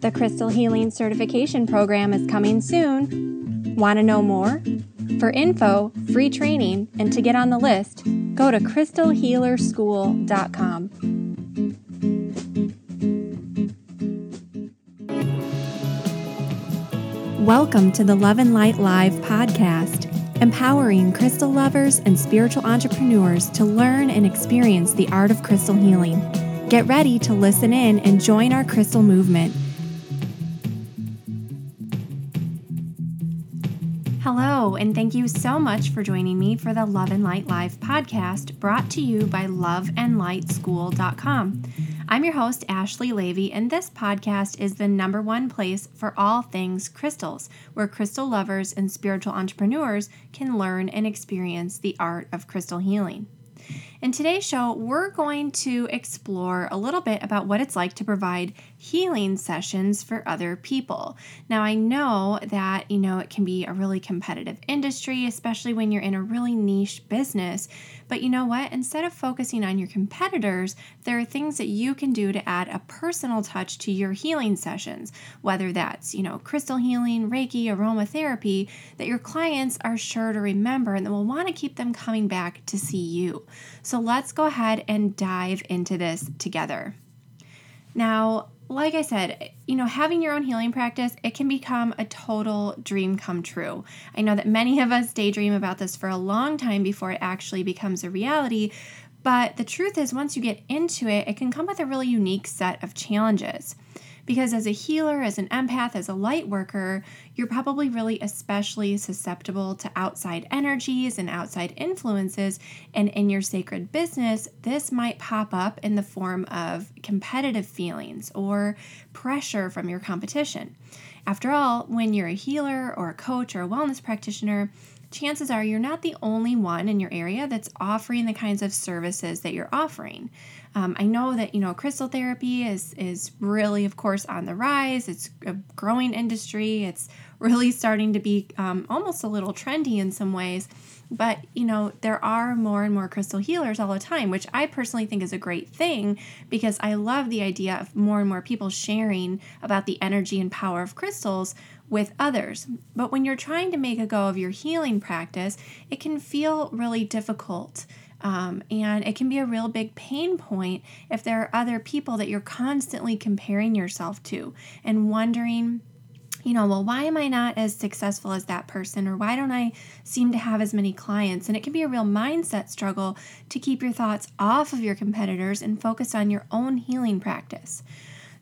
The Crystal Healing Certification Program is coming soon. Want to know more? For info, free training, and to get on the list, go to crystalhealerschool.com. Welcome to the Love and Light Live podcast, empowering crystal lovers and spiritual entrepreneurs to learn and experience the art of crystal healing. Get ready to listen in and join our crystal movement. Hello, and thank you so much for joining me for the Love and Light Live podcast brought to you by loveandlightschool.com. I'm your host, Ashley Leavy, and this podcast is the number one place for all things crystals, where crystal lovers and spiritual entrepreneurs can learn and experience the art of crystal healing. In today's show, we're going to explore a little bit about what it's like to provide healing sessions for other people. Now, I know that, you know, it can be a really competitive industry, especially when you're in a really niche business. But you know what? Instead of focusing on your competitors, there are things that you can do to add a personal touch to your healing sessions, whether that's, you know, crystal healing, Reiki, aromatherapy, that your clients are sure to remember and that will want to keep them coming back to see you. Let's go ahead and dive into this together. Now, like I said, you know, having your own healing practice, it can become a total dream come true. I know that many of us daydream about this for a long time before it actually becomes a reality, but the truth is, once you get into it, it can come with a really unique set of challenges. Because as a healer, as an empath, as a light worker, you're probably really especially susceptible to outside energies and outside influences. And in your sacred business, this might pop up in the form of competitive feelings or pressure from your competition. After all, when you're a healer or a coach or a wellness practitioner, chances are you're not the only one in your area that's offering the kinds of services that you're offering. Um, I know that you know crystal therapy is is really, of course, on the rise. It's a growing industry. It's really starting to be um, almost a little trendy in some ways. But you know there are more and more crystal healers all the time, which I personally think is a great thing because I love the idea of more and more people sharing about the energy and power of crystals with others. But when you're trying to make a go of your healing practice, it can feel really difficult. Um, and it can be a real big pain point if there are other people that you're constantly comparing yourself to and wondering, you know, well, why am I not as successful as that person? Or why don't I seem to have as many clients? And it can be a real mindset struggle to keep your thoughts off of your competitors and focus on your own healing practice.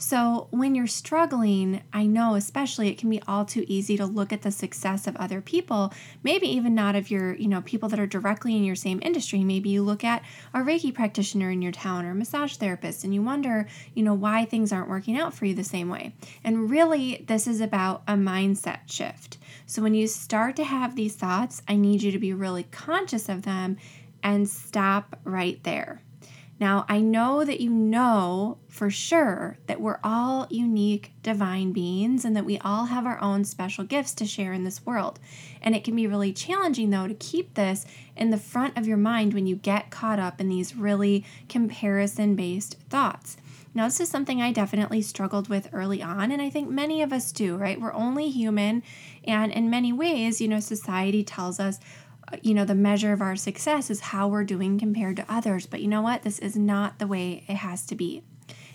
So, when you're struggling, I know especially it can be all too easy to look at the success of other people, maybe even not of your, you know, people that are directly in your same industry. Maybe you look at a Reiki practitioner in your town or a massage therapist and you wonder, you know, why things aren't working out for you the same way. And really, this is about a mindset shift. So, when you start to have these thoughts, I need you to be really conscious of them and stop right there. Now, I know that you know for sure that we're all unique divine beings and that we all have our own special gifts to share in this world. And it can be really challenging, though, to keep this in the front of your mind when you get caught up in these really comparison based thoughts. Now, this is something I definitely struggled with early on, and I think many of us do, right? We're only human, and in many ways, you know, society tells us you know, the measure of our success is how we're doing compared to others. But you know what? This is not the way it has to be.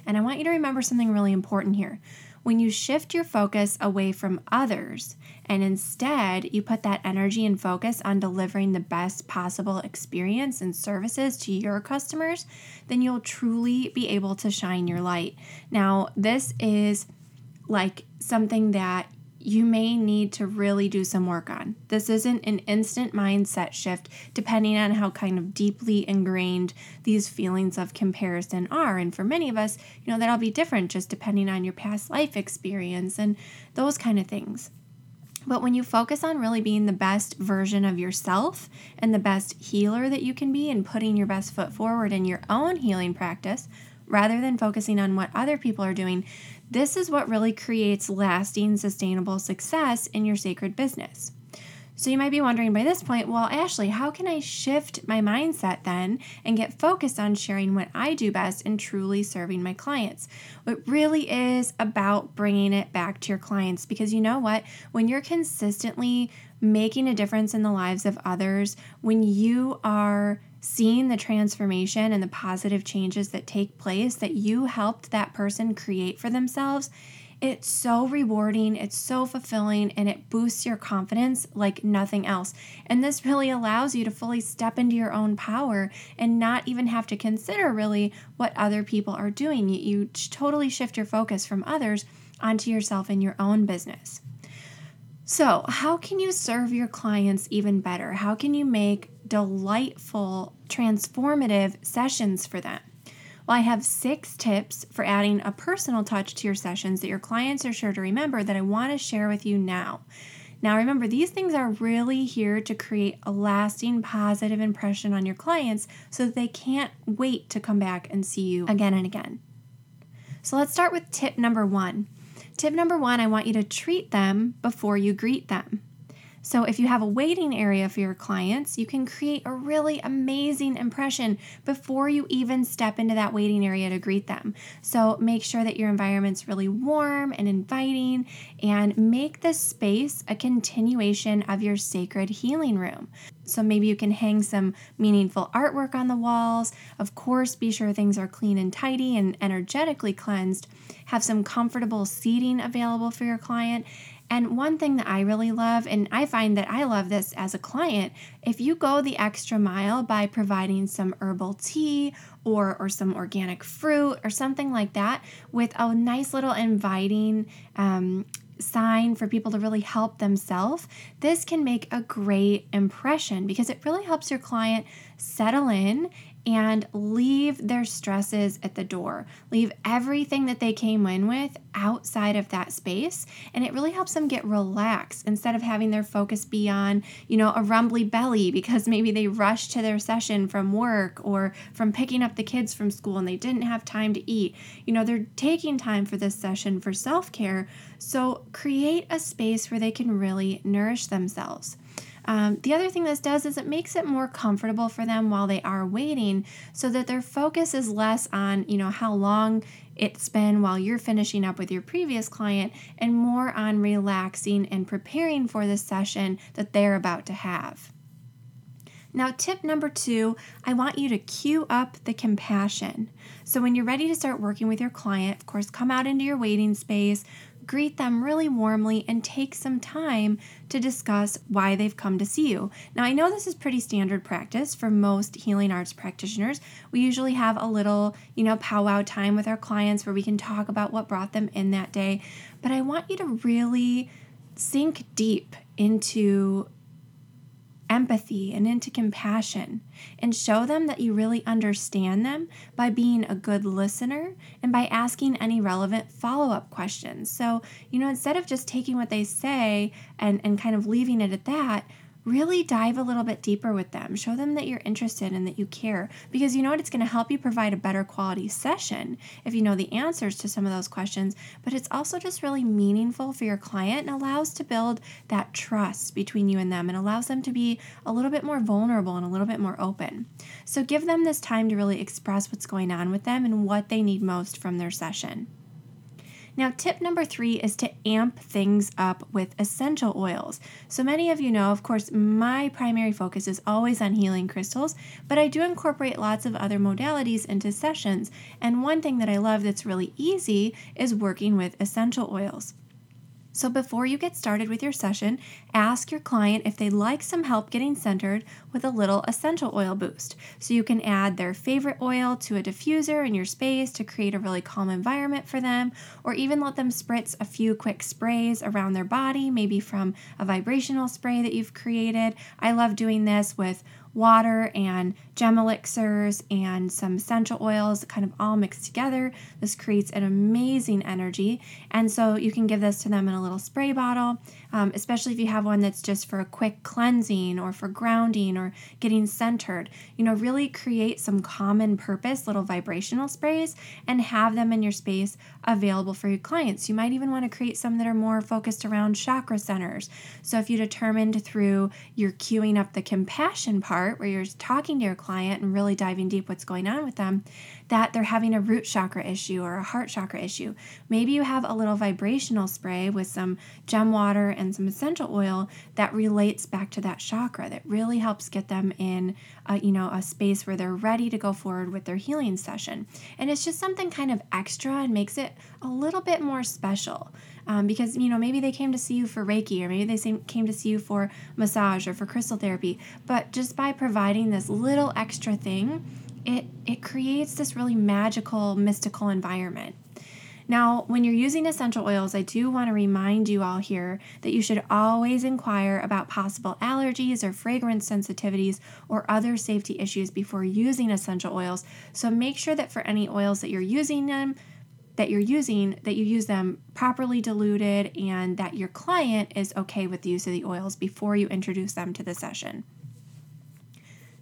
And I want you to remember something really important here. When you shift your focus away from others and instead you put that energy and focus on delivering the best possible experience and services to your customers, then you'll truly be able to shine your light. Now, this is like something that you may need to really do some work on. This isn't an instant mindset shift, depending on how kind of deeply ingrained these feelings of comparison are. And for many of us, you know, that'll be different just depending on your past life experience and those kind of things. But when you focus on really being the best version of yourself and the best healer that you can be and putting your best foot forward in your own healing practice, rather than focusing on what other people are doing, this is what really creates lasting, sustainable success in your sacred business. So you might be wondering by this point, well, Ashley, how can I shift my mindset then and get focused on sharing what I do best and truly serving my clients? It really is about bringing it back to your clients because you know what? When you're consistently making a difference in the lives of others, when you are seeing the transformation and the positive changes that take place that you helped that person create for themselves, it's so rewarding, it's so fulfilling, and it boosts your confidence like nothing else. And this really allows you to fully step into your own power and not even have to consider really what other people are doing. You, you totally shift your focus from others onto yourself and your own business. So, how can you serve your clients even better? How can you make delightful, transformative sessions for them? Well, I have six tips for adding a personal touch to your sessions that your clients are sure to remember that I want to share with you now. Now, remember, these things are really here to create a lasting positive impression on your clients so that they can't wait to come back and see you again and again. So, let's start with tip number one Tip number one I want you to treat them before you greet them. So, if you have a waiting area for your clients, you can create a really amazing impression before you even step into that waiting area to greet them. So, make sure that your environment's really warm and inviting, and make this space a continuation of your sacred healing room. So, maybe you can hang some meaningful artwork on the walls. Of course, be sure things are clean and tidy and energetically cleansed. Have some comfortable seating available for your client and one thing that I really love, and I find that I love this as a client, if you go the extra mile by providing some herbal tea or, or some organic fruit or something like that with a nice little inviting um, sign for people to really help themselves, this can make a great impression because it really helps your client settle in and leave their stresses at the door. Leave everything that they came in with outside of that space. And it really helps them get relaxed instead of having their focus be on, you know, a rumbly belly because maybe they rushed to their session from work or from picking up the kids from school and they didn't have time to eat. You know, they're taking time for this session for self care. So create a space where they can really nourish themselves. Um, the other thing this does is it makes it more comfortable for them while they are waiting so that their focus is less on, you know, how long it's been while you're finishing up with your previous client and more on relaxing and preparing for the session that they're about to have. Now, tip number two, I want you to cue up the compassion. So, when you're ready to start working with your client, of course, come out into your waiting space, greet them really warmly, and take some time to discuss why they've come to see you. Now, I know this is pretty standard practice for most healing arts practitioners. We usually have a little, you know, powwow time with our clients where we can talk about what brought them in that day. But I want you to really sink deep into empathy and into compassion and show them that you really understand them by being a good listener and by asking any relevant follow up questions. So, you know, instead of just taking what they say and, and kind of leaving it at that, really dive a little bit deeper with them. Show them that you're interested and that you care because you know what? It's going to help you provide a better quality session if you know the answers to some of those questions, but it's also just really meaningful for your client and allows to build that trust between you and them and allows them to be a little bit more vulnerable and a little bit more open. So give them this time to really express what's going on with them and what they need most from their session. Now, tip number three is to amp things up with essential oils. So, many of you know, of course, my primary focus is always on healing crystals, but I do incorporate lots of other modalities into sessions. And one thing that I love that's really easy is working with essential oils. So, before you get started with your session, ask your client if they'd like some help getting centered with a little essential oil boost. So, you can add their favorite oil to a diffuser in your space to create a really calm environment for them, or even let them spritz a few quick sprays around their body, maybe from a vibrational spray that you've created. I love doing this with water and gem elixirs and some essential oils kind of all mixed together. This creates an amazing energy. And so you can give this to them in a little spray bottle, um, especially if you have one that's just for a quick cleansing or for grounding or getting centered. You know, really create some common purpose little vibrational sprays and have them in your space available for your clients. You might even want to create some that are more focused around chakra centers. So if you determined through your cueing up the compassion part where you're talking to your client and really diving deep what's going on with them, that they're having a root chakra issue or a heart chakra issue. Maybe you have a little vibrational spray with some gem water and some essential oil that relates back to that chakra that really helps get them in a, you know a space where they're ready to go forward with their healing session. And it's just something kind of extra and makes it a little bit more special. Um, because you know maybe they came to see you for reiki or maybe they came to see you for massage or for crystal therapy but just by providing this little extra thing it it creates this really magical mystical environment now, when you're using essential oils, I do want to remind you all here that you should always inquire about possible allergies or fragrance sensitivities or other safety issues before using essential oils. So make sure that for any oils that you're using them, that you're using that you use them properly diluted and that your client is okay with the use of the oils before you introduce them to the session.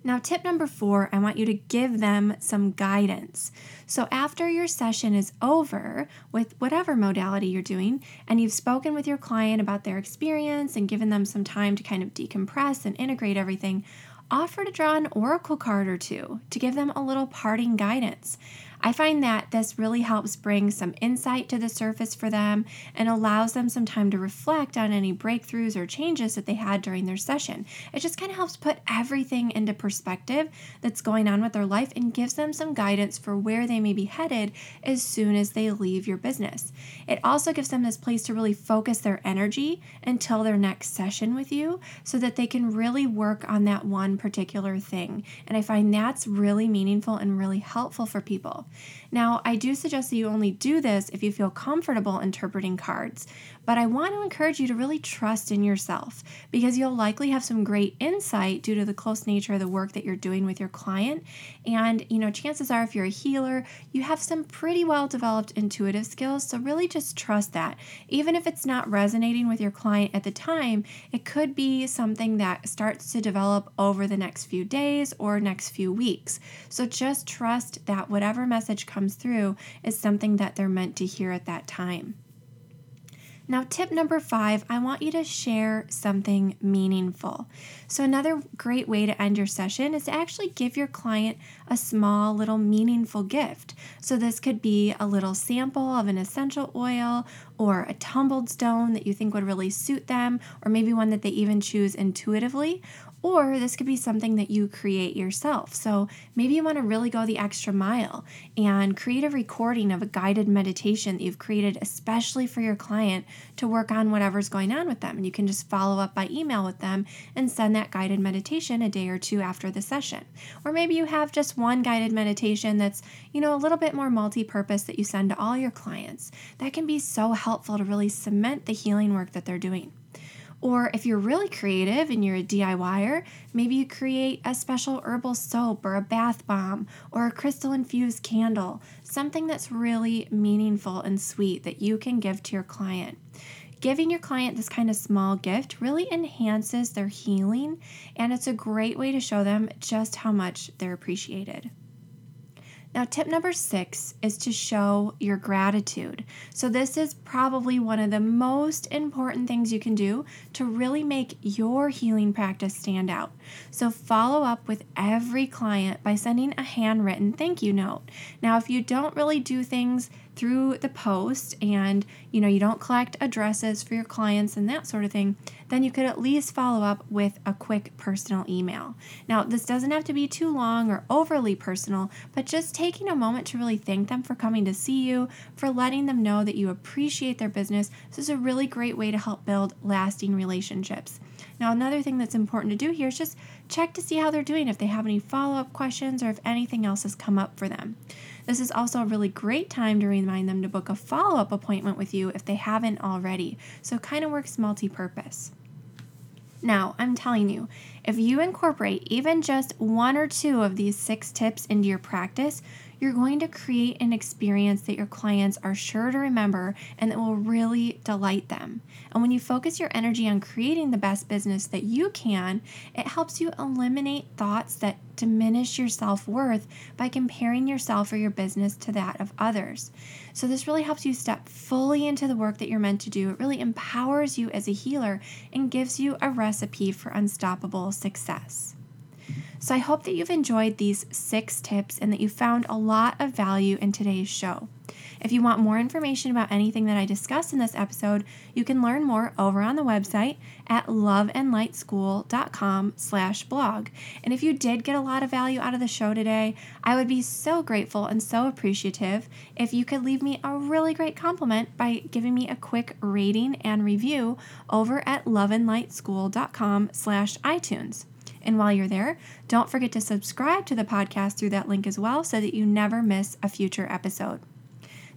Now, tip number four, I want you to give them some guidance. So, after your session is over with whatever modality you're doing, and you've spoken with your client about their experience and given them some time to kind of decompress and integrate everything, offer to draw an oracle card or two to give them a little parting guidance. I find that this really helps bring some insight to the surface for them and allows them some time to reflect on any breakthroughs or changes that they had during their session. It just kind of helps put everything into perspective that's going on with their life and gives them some guidance for where they may be headed as soon as they leave your business. It also gives them this place to really focus their energy until their next session with you so that they can really work on that one particular thing. And I find that's really meaningful and really helpful for people. Now, I do suggest that you only do this if you feel comfortable interpreting cards, but I want to encourage you to really trust in yourself because you'll likely have some great insight due to the close nature of the work that you're doing with your client. And, you know, chances are if you're a healer, you have some pretty well developed intuitive skills. So really just trust that. Even if it's not resonating with your client at the time, it could be something that starts to develop over the next few days or next few weeks. So just trust that whatever message comes through is something that they're meant to hear at that time. Now, tip number five, I want you to share something meaningful. So, another great way to end your session is to actually give your client a small, little meaningful gift. So, this could be a little sample of an essential oil or a tumbled stone that you think would really suit them, or maybe one that they even choose intuitively, or this could be something that you create yourself. So maybe you want to really go the extra mile and create a recording of a guided meditation that you've created especially for your client to work on whatever's going on with them. And you can just follow up by email with them and send that guided meditation a day or two after the session. Or maybe you have just one guided meditation that's, you know, a little bit more multi purpose that you send to all your clients. That can be so helpful to really cement the healing work that they're doing. Or if you're really creative and you're a DIYer, maybe you create a special herbal soap or a bath bomb or a crystal infused candle, something that's really meaningful and sweet that you can give to your client. Giving your client this kind of small gift really enhances their healing, and it's a great way to show them just how much they're appreciated. Now, tip number six is to show your gratitude. So, this is probably one of the most important things you can do to really make your healing practice stand out. So, follow up with every client by sending a handwritten thank you note. Now, if you don't really do things through the post and you know you don't collect addresses for your clients and that sort of thing then you could at least follow up with a quick personal email. Now this doesn't have to be too long or overly personal but just taking a moment to really thank them for coming to see you for letting them know that you appreciate their business. This is a really great way to help build lasting relationships. Now another thing that's important to do here is just check to see how they're doing if they have any follow-up questions or if anything else has come up for them this is also a really great time to remind them to book a follow up appointment with you if they haven't already, so it kind of works multi purpose. Now, I'm telling you, if you incorporate even just one or two of these six tips into your practice, you're going to create an experience that your clients are sure to remember and that will really delight them. And when you focus your energy on creating the best business that you can, it helps you eliminate thoughts that diminish your self worth by comparing yourself or your business to that of others. So, this really helps you step fully into the work that you're meant to do. It really empowers you as a healer and gives you a recipe for unstoppable success. So I hope that you've enjoyed these six tips and that you found a lot of value in today's show. If you want more information about anything that I discussed in this episode, you can learn more over on the website at loveandlightschool.com slash blog. And if you did get a lot of value out of the show today, I would be so grateful and so appreciative if you could leave me a really great compliment by giving me a quick rating and review over at loveandlightschool.com slash iTunes. And while you're there, don't forget to subscribe to the podcast through that link as well so that you never miss a future episode.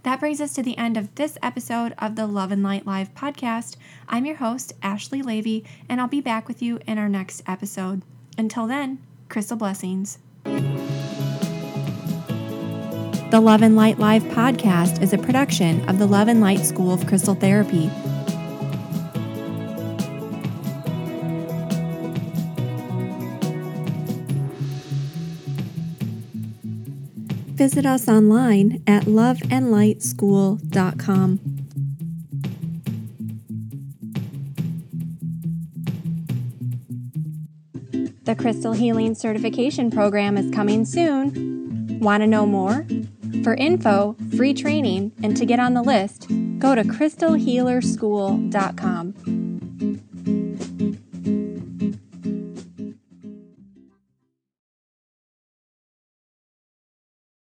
That brings us to the end of this episode of the Love and Light Live podcast. I'm your host, Ashley Leavy, and I'll be back with you in our next episode. Until then, crystal blessings. The Love and Light Live podcast is a production of the Love and Light School of Crystal Therapy. Visit us online at loveandlightschool.com. The Crystal Healing Certification Program is coming soon. Want to know more? For info, free training, and to get on the list, go to crystalhealerschool.com.